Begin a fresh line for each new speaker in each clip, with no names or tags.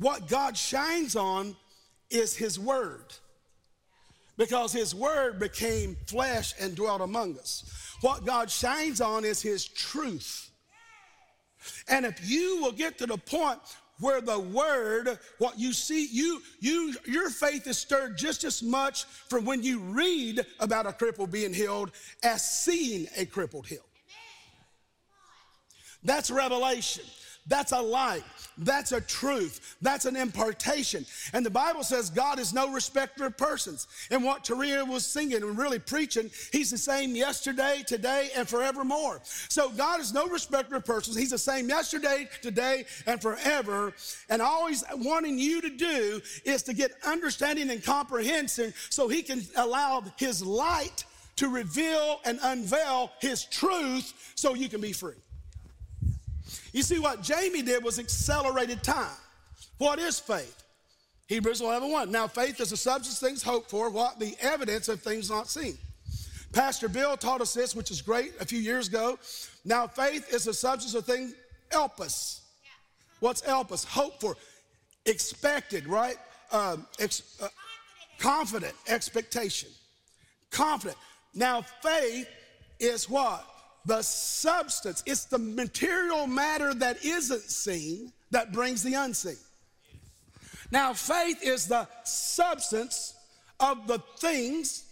what God shines on is His Word. Because His Word became flesh and dwelt among us. What God shines on is His truth. And if you will get to the point where the word, what you see, you, you, your faith is stirred just as much from when you read about a cripple being healed as seeing a crippled healed. That's revelation. That's a light. That's a truth. That's an impartation. And the Bible says God is no respecter of persons. And what Taria was singing and really preaching, He's the same yesterday, today, and forevermore. So God is no respecter of persons. He's the same yesterday, today, and forever. And always wanting you to do is to get understanding and comprehension so He can allow His light to reveal and unveil His truth so you can be free. You see, what Jamie did was accelerated time. What is faith? Hebrews 11 1. Now, faith is the substance of things hoped for, what? The evidence of things not seen. Pastor Bill taught us this, which is great a few years ago. Now, faith is the substance of things help us. What's help us? Hope for, expected, right? Um, ex, uh, confident, expectation. Confident. Now, faith is what? The substance, it's the material matter that isn't seen that brings the unseen. Now, faith is the substance of the things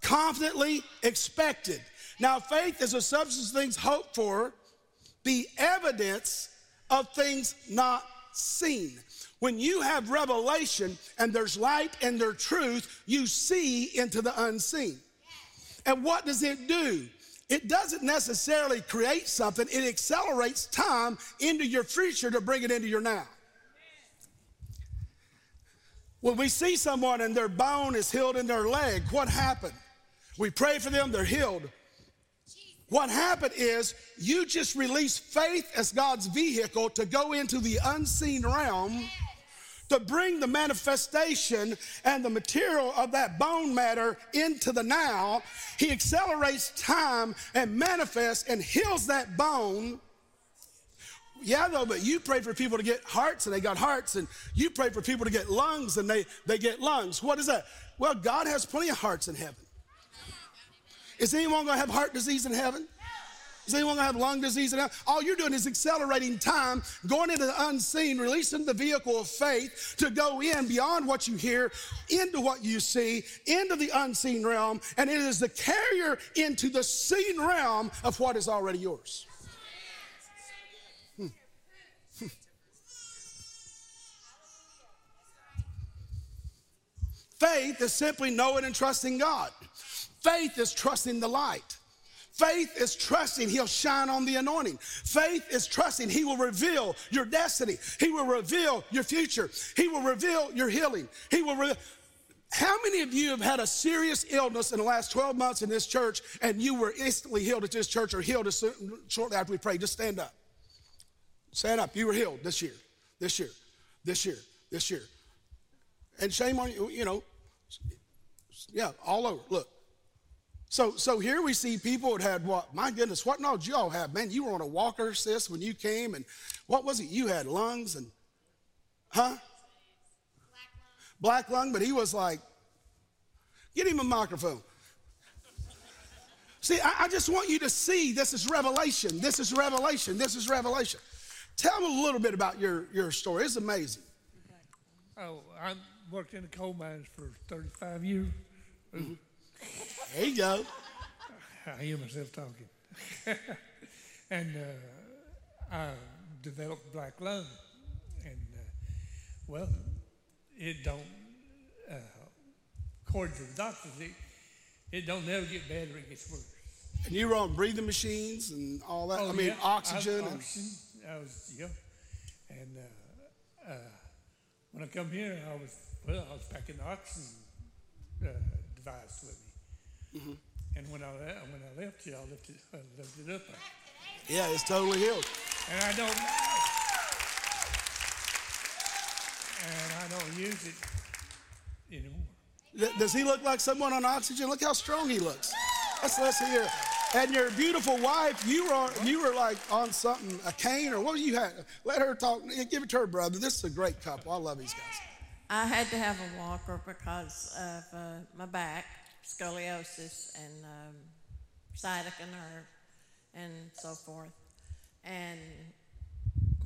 confidently expected. Now, faith is a substance of things hoped for, the evidence of things not seen. When you have revelation and there's light and there's truth, you see into the unseen. And what does it do? It doesn't necessarily create something, it accelerates time into your future to bring it into your now. When we see someone and their bone is healed in their leg, what happened? We pray for them, they're healed. What happened is you just release faith as God's vehicle to go into the unseen realm to bring the manifestation and the material of that bone matter into the now. He accelerates time and manifests and heals that bone. Yeah, though, but you pray for people to get hearts and they got hearts, and you pray for people to get lungs and they, they get lungs. What is that? Well, God has plenty of hearts in heaven. Is anyone going to have heart disease in heaven? Is anyone gonna have lung disease? All you're doing is accelerating time, going into the unseen, releasing the vehicle of faith to go in beyond what you hear, into what you see, into the unseen realm, and it is the carrier into the seen realm of what is already yours. Hmm. Faith is simply knowing and trusting God. Faith is trusting the light. Faith is trusting He'll shine on the anointing. Faith is trusting He will reveal your destiny. He will reveal your future. He will reveal your healing. He will reveal. How many of you have had a serious illness in the last 12 months in this church and you were instantly healed at this church or healed shortly after we prayed? Just stand up. Stand up. You were healed this year, this year, this year, this year. And shame on you, you know, yeah, all over. Look, so, so here we see people that had what? My goodness, what knowledge y'all have? Man, you were on a walker, sis, when you came, and what was it? You had lungs and, huh? Black lung, Black lung but he was like, get him a microphone. See, I, I, just want you to see this is revelation. This is revelation. This is revelation. Tell them a little bit about your, your story. It's amazing.
Oh, I worked in the coal mines for 35 years. Mm-hmm.
There you go.
I hear myself talking. and uh, I developed black lung. And, uh, well, it don't, uh, according to the doctors, it, it don't never get better, it gets worse.
And you were on breathing machines and all that?
Oh,
I mean,
yeah.
oxygen.
I
and...
oxygen. I was, yeah. And uh, uh, when I come here, I was, well, I was packing the oxygen uh, device with me. Mm-hmm. And when I, when I left you, I lifted, I lifted up.
Yeah, it's totally healed.
And I don't, and I don't use it anymore.
Does he look like someone on oxygen? Look how strong he looks. Let's let's hear. And your beautiful wife, you were you were like on something, a cane or what you had? Let her talk. Give it to her brother. This is a great couple. I love these guys.
I had to have a walker because of uh, my back, scoliosis, and um, sciatica nerve, and so forth. And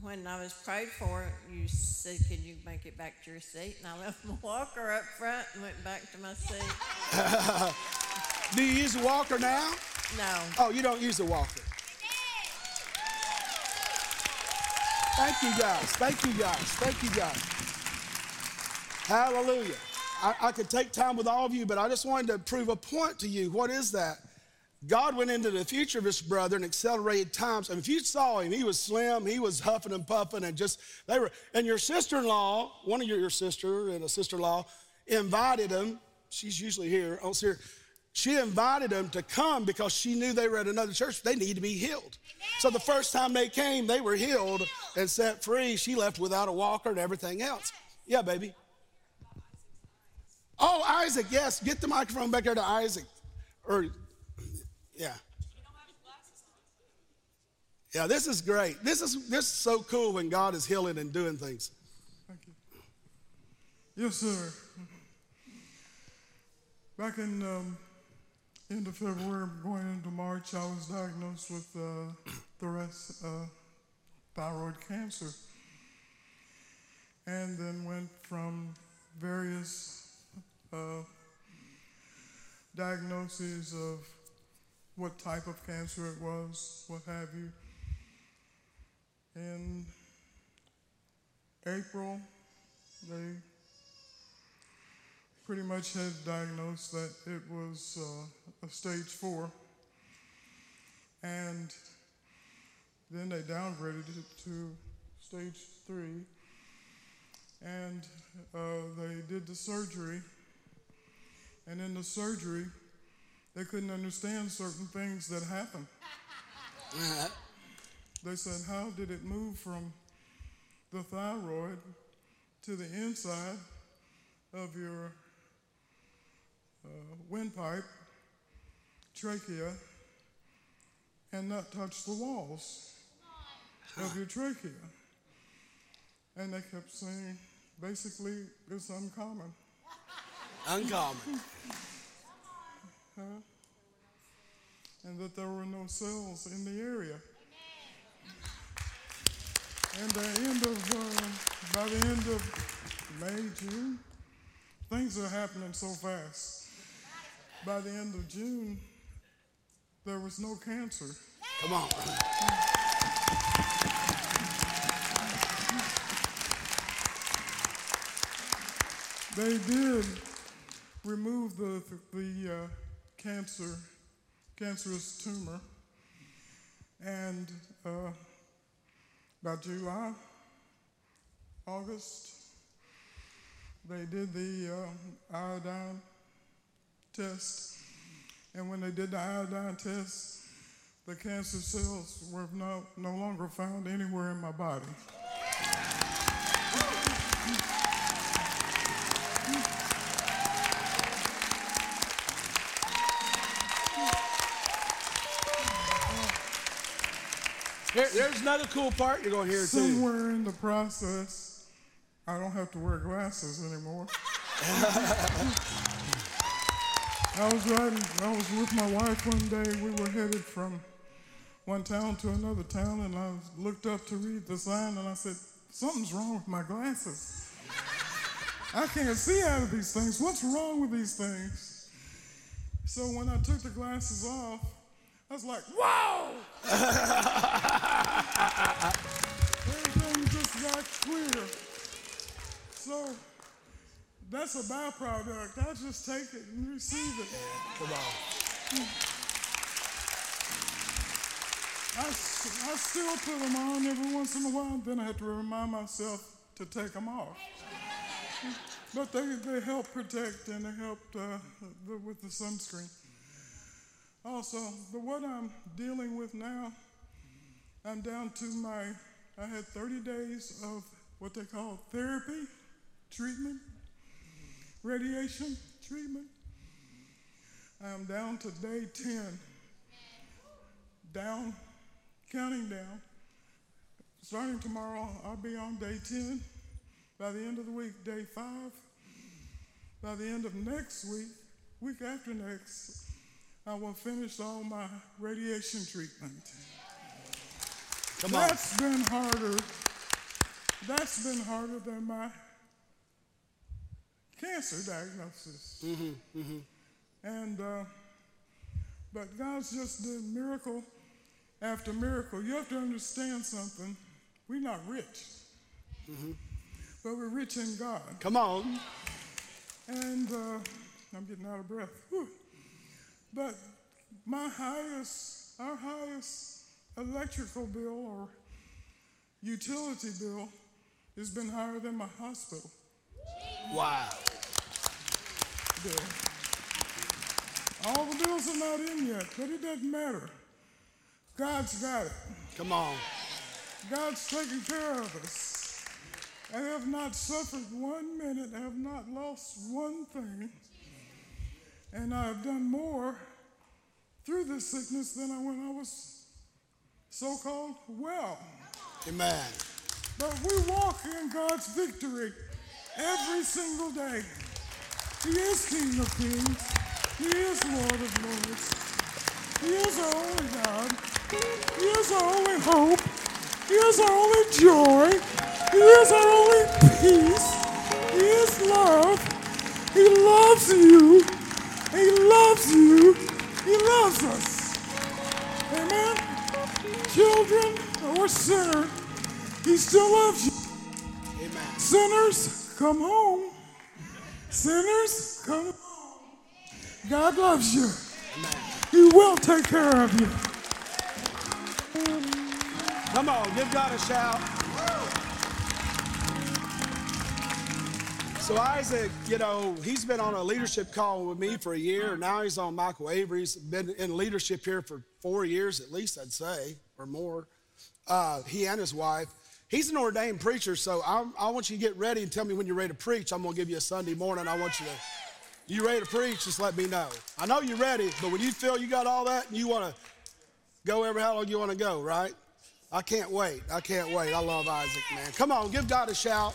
when I was prayed for, you said, Can you make it back to your seat? And I left my walker up front and went back to my seat.
Do you use a walker now?
No.
Oh, you don't use a walker. Thank you guys. Thank you guys. Thank you guys. Hallelujah. I, I, could take time with all of you, but I just wanted to prove a point to you. What is that? God went into the future of his brother and accelerated times. And if you saw him, he was slim, he was huffing and puffing, and just they were. And your sister-in-law, one of your, your sister and a sister-in-law, invited him. She's usually here. I don't see her. She invited them to come because she knew they were at another church. They need to be healed. So the first time they came, they were healed and set free. She left without a walker and everything else. Yeah, baby. Oh, Isaac, yes. Get the microphone back there to Isaac. Or, yeah. Yeah, this is great. This is this is so cool when God is healing and doing things.
Thank you. Yes, sir. Back in um, end of February, going into March, I was diagnosed with uh, thoracic uh, thyroid cancer, and then went from various uh, diagnoses of what type of cancer it was, what have you. In April, they pretty much had diagnosed that it was uh, a stage four. And then they downgraded it to stage three. And uh, they did the surgery. And in the surgery, they couldn't understand certain things that happened. they said, How did it move from the thyroid to the inside of your uh, windpipe, trachea, and not touch the walls of your trachea. And they kept saying, basically, it's uncommon.
Uncommon.
Huh? And that there were no cells in the area. And the end of, uh, by the end of May, June, things are happening so fast by the end of June, there was no cancer.
Come on.
They did remove the, the uh, cancer, cancerous tumor, and uh, by July, August, they did the uh, iodine test. And when they did the iodine test, the cancer cells were no, no longer found anywhere in my body.
There's another cool part you're going to hear too.
Somewhere in the process, I don't have to wear glasses anymore. I was riding, I was with my wife one day. We were headed from one town to another town, and I looked up to read the sign, and I said, Something's wrong with my glasses. I can't see out of these things. What's wrong with these things? So when I took the glasses off, I was like, Whoa! Everything just got clear. So that's a byproduct. I just take it and receive it.
Come on.
I, I still put them on every once in a while, then I have to remind myself to take them off. But they, they help protect and they help uh, with the sunscreen. Also, but what I'm dealing with now, I'm down to my, I had 30 days of what they call therapy, treatment, radiation treatment. I'm down to day 10 down, counting down. Starting tomorrow, I'll be on day 10. By the end of the week, day five. By the end of next week, week after next, I will finish all my radiation treatment.
Come on.
That's been harder. That's been harder than my cancer diagnosis. And, uh, but God's just did miracle after miracle. You have to understand something. We're not rich, but we're rich in God.
Come on.
And uh, I'm getting out of breath. Whew. But my highest, our highest electrical bill or utility bill has been higher than my hospital
Wow.
bill. All the bills are not in yet, but it doesn't matter. God's got it.
Come on.
God's taking care of us. I have not suffered one minute, I have not lost one thing. And I have done more through this sickness than I when I was so called well.
Amen.
But we walk in God's victory every single day. He is King of Kings. He is Lord of Lords. He is our only God. He is our only hope. He is our only joy. He is our only peace. He is love. He loves you. He loves you. He loves us. Amen. Children or sinner, he still loves you.
Amen.
Sinners, come home. Sinners, come home. God loves you. He will take care of you.
Come on, give God a shout. So Isaac, you know, he's been on a leadership call with me for a year. Now he's on Michael Avery's. Been in leadership here for four years at least, I'd say, or more. Uh, he and his wife. He's an ordained preacher, so I, I want you to get ready and tell me when you're ready to preach. I'm gonna give you a Sunday morning. I want you to. You ready to preach? Just let me know. I know you're ready, but when you feel you got all that and you want to go every how long you want to go, right? I can't wait. I can't wait. I love Isaac, man. Come on, give God a shout.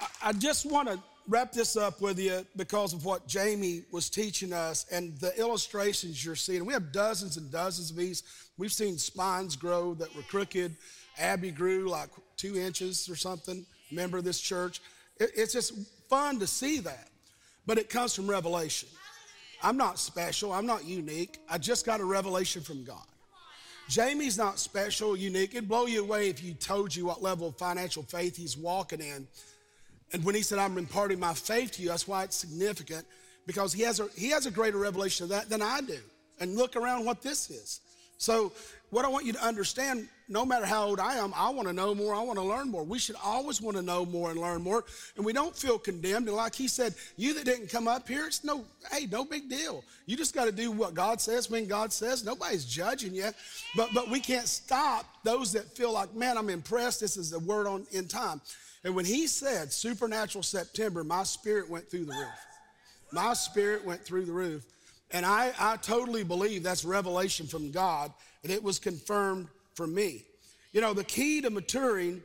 I- I just want to wrap this up with you because of what Jamie was teaching us and the illustrations you're seeing. We have dozens and dozens of these. We've seen spines grow that were crooked. Abby grew like two inches or something. Member of this church. It- it's just fun to see that, but it comes from revelation. I'm not special. I'm not unique. I just got a revelation from God. Jamie's not special, unique. It'd blow you away if you told you what level of financial faith he's walking in. And when he said, I'm imparting my faith to you, that's why it's significant because he has a, he has a greater revelation of that than I do. And look around what this is. So, what I want you to understand, no matter how old I am, I want to know more. I want to learn more. We should always want to know more and learn more. And we don't feel condemned. And like he said, you that didn't come up here, it's no, hey, no big deal. You just got to do what God says when God says. Nobody's judging you. But but we can't stop those that feel like, man, I'm impressed. This is the word on in time. And when he said supernatural September, my spirit went through the roof. My spirit went through the roof. And I, I totally believe that's revelation from God, and it was confirmed for me. You know, the key to maturing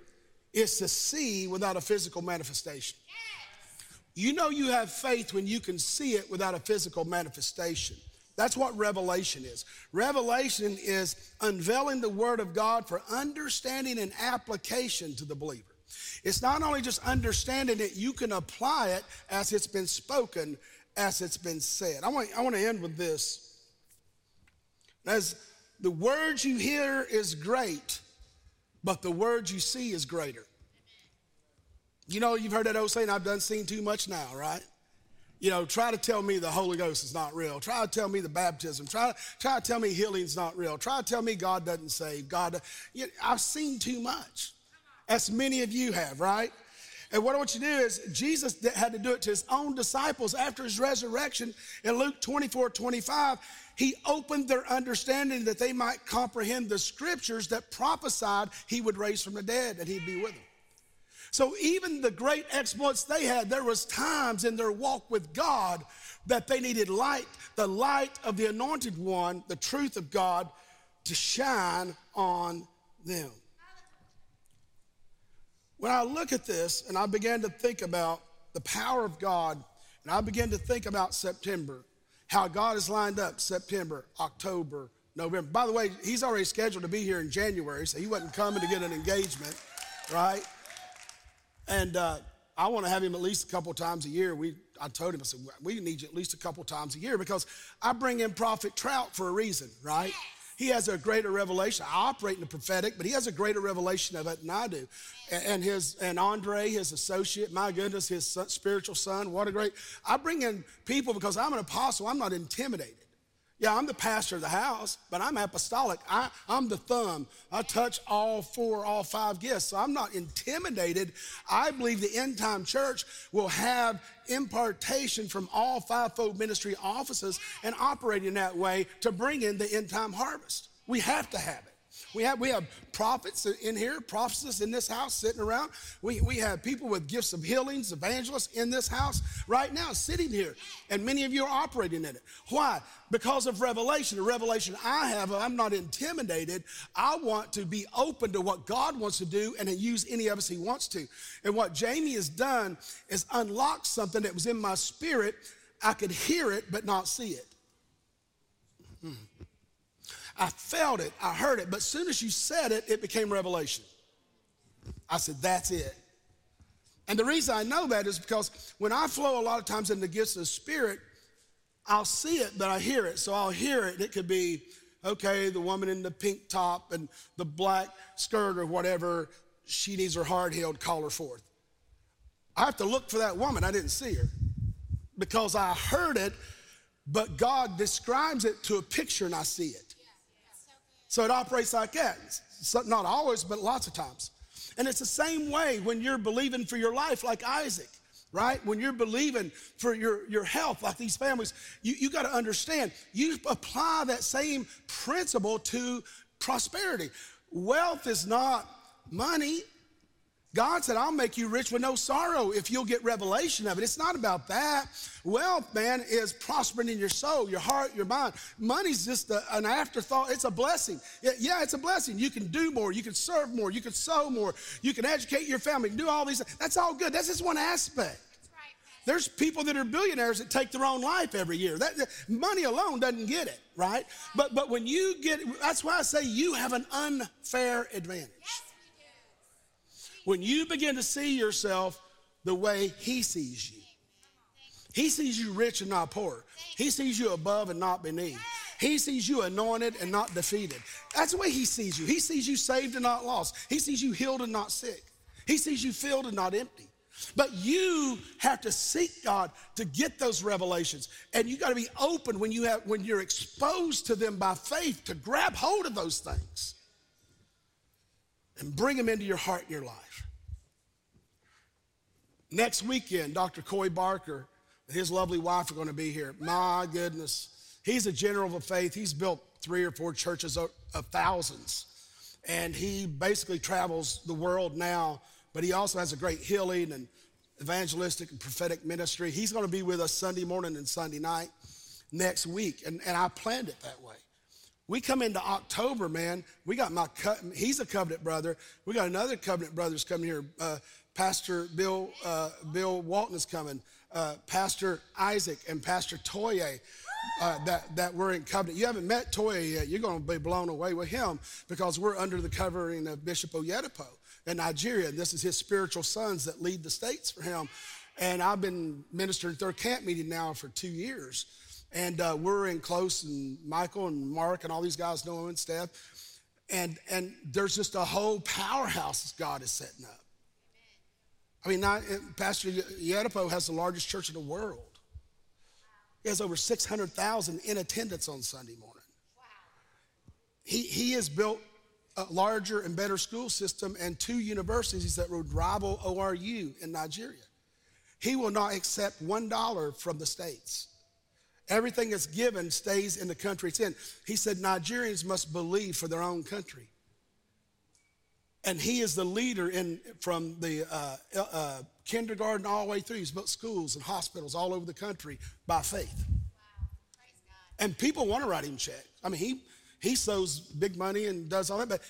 is to see without a physical manifestation. You know you have faith when you can see it without a physical manifestation. That's what revelation is. Revelation is unveiling the word of God for understanding and application to the believer. It's not only just understanding it, you can apply it as it's been spoken, as it's been said. I want, I want to end with this. As the word you hear is great, but the word you see is greater. You know, you've heard that old saying, I've done seen too much now, right? You know, try to tell me the Holy Ghost is not real. Try to tell me the baptism. Try, try to tell me healing's not real. Try to tell me God doesn't save. God, you know, I've seen too much. As many of you have, right? And what I want you to do is, Jesus had to do it to his own disciples after his resurrection. In Luke 24 25, he opened their understanding that they might comprehend the scriptures that prophesied he would raise from the dead and he'd be with them. So even the great exploits they had, there was times in their walk with God that they needed light, the light of the anointed one, the truth of God, to shine on them. When I look at this and I began to think about the power of God, and I began to think about September, how God has lined up September, October, November. By the way, he's already scheduled to be here in January, so he wasn't coming to get an engagement, right? And uh, I want to have him at least a couple times a year. We, I told him, I said, we need you at least a couple times a year because I bring in Prophet Trout for a reason, right? He has a greater revelation. I operate in the prophetic, but he has a greater revelation of it than I do. And his and Andre, his associate, my goodness, his son, spiritual son, what a great. I bring in people because I'm an apostle. I'm not intimidated. Yeah, I'm the pastor of the house, but I'm apostolic. I, am the thumb. I touch all four, all five gifts. So I'm not intimidated. I believe the end time church will have impartation from all fivefold ministry offices and operate in that way to bring in the end time harvest. We have to have it. We have, we have prophets in here, prophetess in this house sitting around. We, we have people with gifts of healings, evangelists in this house right now sitting here. And many of you are operating in it. Why? Because of revelation. The revelation I have, I'm not intimidated. I want to be open to what God wants to do and to use any of us He wants to. And what Jamie has done is unlock something that was in my spirit. I could hear it, but not see it. Hmm. I felt it, I heard it, but soon as you said it, it became revelation. I said, that's it. And the reason I know that is because when I flow a lot of times in the gifts of the Spirit, I'll see it, but I hear it. So I'll hear it. It could be, okay, the woman in the pink top and the black skirt or whatever, she needs her heart healed, call her forth. I have to look for that woman. I didn't see her because I heard it, but God describes it to a picture and I see it. So it operates like that. Not always, but lots of times. And it's the same way when you're believing for your life, like Isaac, right? When you're believing for your, your health, like these families, you, you got to understand, you apply that same principle to prosperity. Wealth is not money, God said, I'll make you rich with no sorrow if you'll get revelation of it. It's not about that. Wealth, man, is prospering in your soul, your heart, your mind. Money's just a, an afterthought. It's a blessing. Yeah, it's a blessing. You can do more. You can serve more. You can sow more. You can educate your family. do all these things. That's all good. That's just one aspect. There's people that are billionaires that take their own life every year. That, money alone doesn't get it, right? But but when you get, that's why I say you have an unfair advantage when you begin to see yourself the way He sees you. He sees you rich and not poor. He sees you above and not beneath. He sees you anointed and not defeated. That's the way He sees you. He sees you saved and not lost. He sees you healed and not sick. He sees you filled and not empty. But you have to seek God to get those revelations. And you got to be open when you have when you're exposed to them by faith to grab hold of those things and bring them into your heart and your life. Next weekend, Dr. Coy Barker and his lovely wife are going to be here. My goodness. He's a general of faith. He's built three or four churches of thousands. And he basically travels the world now, but he also has a great healing and evangelistic and prophetic ministry. He's going to be with us Sunday morning and Sunday night next week. And, and I planned it that way. We come into October, man. We got my, cut, he's a covenant brother. We got another covenant brothers coming here. Uh, Pastor Bill, uh, Bill Walton is coming. Uh, Pastor Isaac and Pastor Toye uh, that, that we're in covenant. You haven't met Toye yet. You're going to be blown away with him because we're under the covering of Bishop Oyedepo in Nigeria. And this is his spiritual sons that lead the states for him. And I've been ministering at their camp meeting now for two years. And uh, we're in close, and Michael and Mark and all these guys know him and Steph. And, and there's just a whole powerhouse God is setting up. I mean, not, Pastor Oyedepo has the largest church in the world. He has over 600,000 in attendance on Sunday morning. Wow. He, he has built a larger and better school system and two universities that would rival ORU in Nigeria. He will not accept $1 from the states. Everything that's given stays in the country it's in. He said Nigerians must believe for their own country. And he is the leader in, from the uh, uh, kindergarten all the way through. He's built schools and hospitals all over the country by faith. And people want to write him checks. I mean, he, he sows big money and does all that, but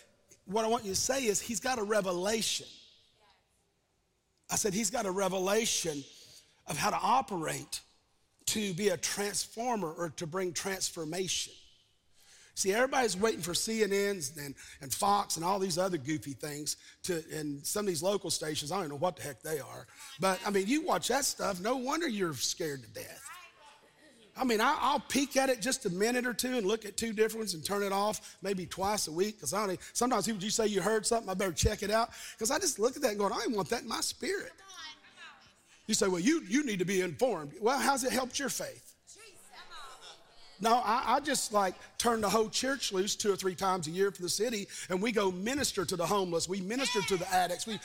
what I want you to say is he's got a revelation. I said he's got a revelation of how to operate to be a transformer or to bring transformation. See, everybody's waiting for CNNs and, and Fox and all these other goofy things to, and some of these local stations, I don't know what the heck they are. But I mean, you watch that stuff, no wonder you're scared to death. I mean, I, will peek at it just a minute or two and look at two different ones and turn it off maybe twice a week. Because I don't, sometimes people, you say you heard something, I better check it out. Because I just look at that and go, I don't want that in my spirit. You say, well, you, you need to be informed. Well, how's it helped your faith? No, I, I, just like turn the whole church loose two or three times a year for the city, and we go minister to the homeless. We minister to the addicts. We,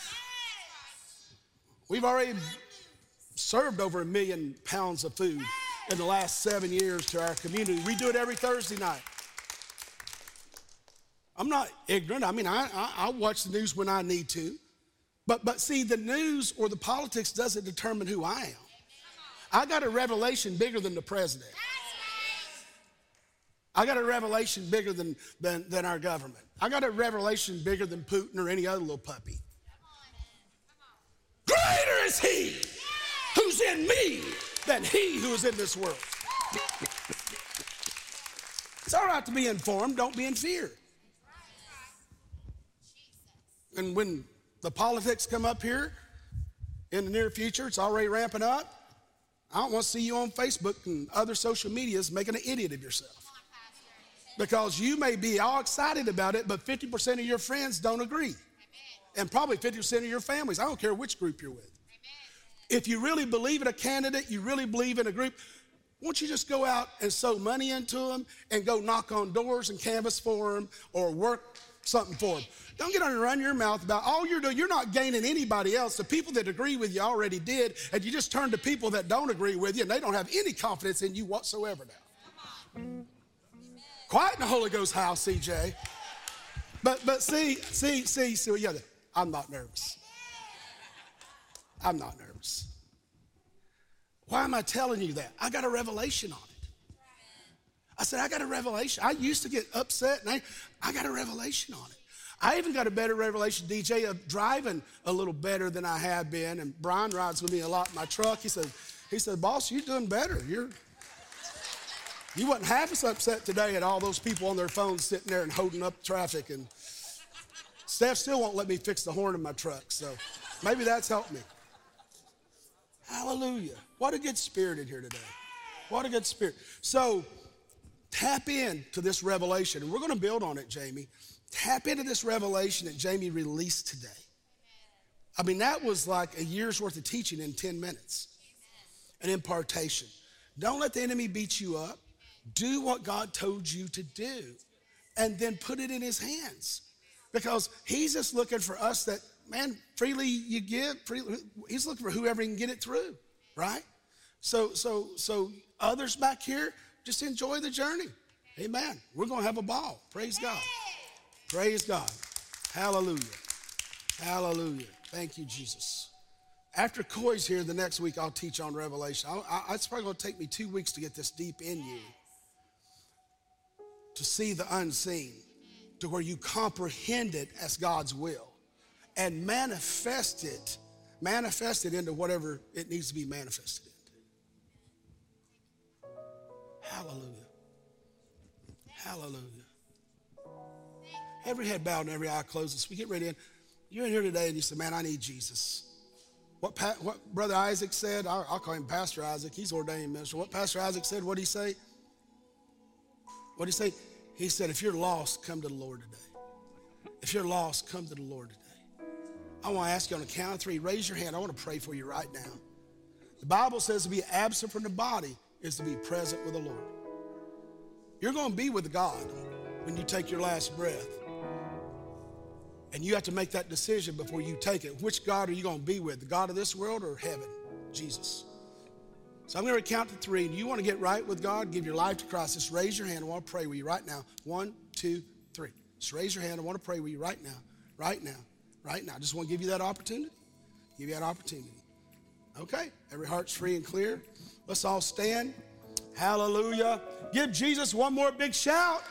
we've already served over a million pounds of food in the last seven years to our community. We do it every Thursday night. I'm not ignorant. I mean, I, I, I watch the news when I need to. But, but see, the news or the politics doesn't determine who I am. I got a revelation bigger than the president. I got a revelation bigger than, than, than our government. I got a revelation bigger than Putin or any other little puppy. Greater is he who's in me than he who is in this world. It's all right to be informed, don't be in fear. And when the politics come up here in the near future, it's already ramping up. I don't want to see you on Facebook and other social medias making an idiot of yourself. Because you may be all excited about it, but 50% of your friends don't agree. And probably 50% of your families. I don't care which group you're with. If you really believe in a candidate, you really believe in a group, won't you just go out and sow money into them and go knock on doors and canvass for them or work something for them? Don't get on and run your mouth about all you're doing. You're not gaining anybody else. The people that agree with you already did, and you just turn to people that don't agree with you, and they don't have any confidence in you whatsoever now. Quiet in the Holy Ghost house, CJ. But but see, see, see, see, yeah, I'm not nervous. I'm not nervous. Why am I telling you that? I got a revelation on it. I said, I got a revelation. I used to get upset, and I, I got a revelation on it. I even got a better revelation, DJ, of driving a little better than I have been. And Brian rides with me a lot in my truck. He said, he said, boss, you're doing better. You're, you wasn't half as upset today at all those people on their phones sitting there and holding up traffic. And Steph still won't let me fix the horn in my truck. So maybe that's helped me. Hallelujah. What a good spirit in here today. What a good spirit. So tap in to this revelation. And we're going to build on it, Jamie. Tap into this revelation that Jamie released today. I mean, that was like a year's worth of teaching in 10 minutes, an impartation. Don't let the enemy beat you up. Do what God told you to do and then put it in his hands because he's just looking for us that, man, freely you give, freely, he's looking for whoever he can get it through, right? So, so, so others back here, just enjoy the journey. Amen. We're going to have a ball. Praise God. Praise God. Hallelujah. Hallelujah. Thank you, Jesus. After Coy's here the next week, I'll teach on Revelation. I, I, it's probably going to take me two weeks to get this deep in you to see the unseen, to where you comprehend it as God's will and manifest it, manifest it into whatever it needs to be manifested Hallelujah. Hallelujah. Every head bowed and every eye closed as we get ready in. You're in here today and you say, Man, I need Jesus. What, pa- what Brother Isaac said, I'll, I'll, call him Pastor Isaac, he's ordained minister. What Pastor Isaac said, what did he say? What did he say? He said, If you're lost, come to the Lord today. If you're lost, come to the Lord today. I want to ask you on a count of three, raise your hand. I want to pray for you right now. The Bible says to be absent from the body is to be present with the Lord. You're going to be with God when you take your last breath. And you have to make that decision before you take it. Which God are you going to be with? The God of this world or heaven? Jesus. So I'm going to count to three. And you want to get right with God, give your life to Christ. Just raise your hand. I want to pray with you right now. One, two, three. Just raise your hand. I want to pray with you right now. Right now. right now. I just want to give you that opportunity. Give you that opportunity. Okay, every heart's free and clear. Let's all stand. Hallelujah. Give Jesus one more big shout.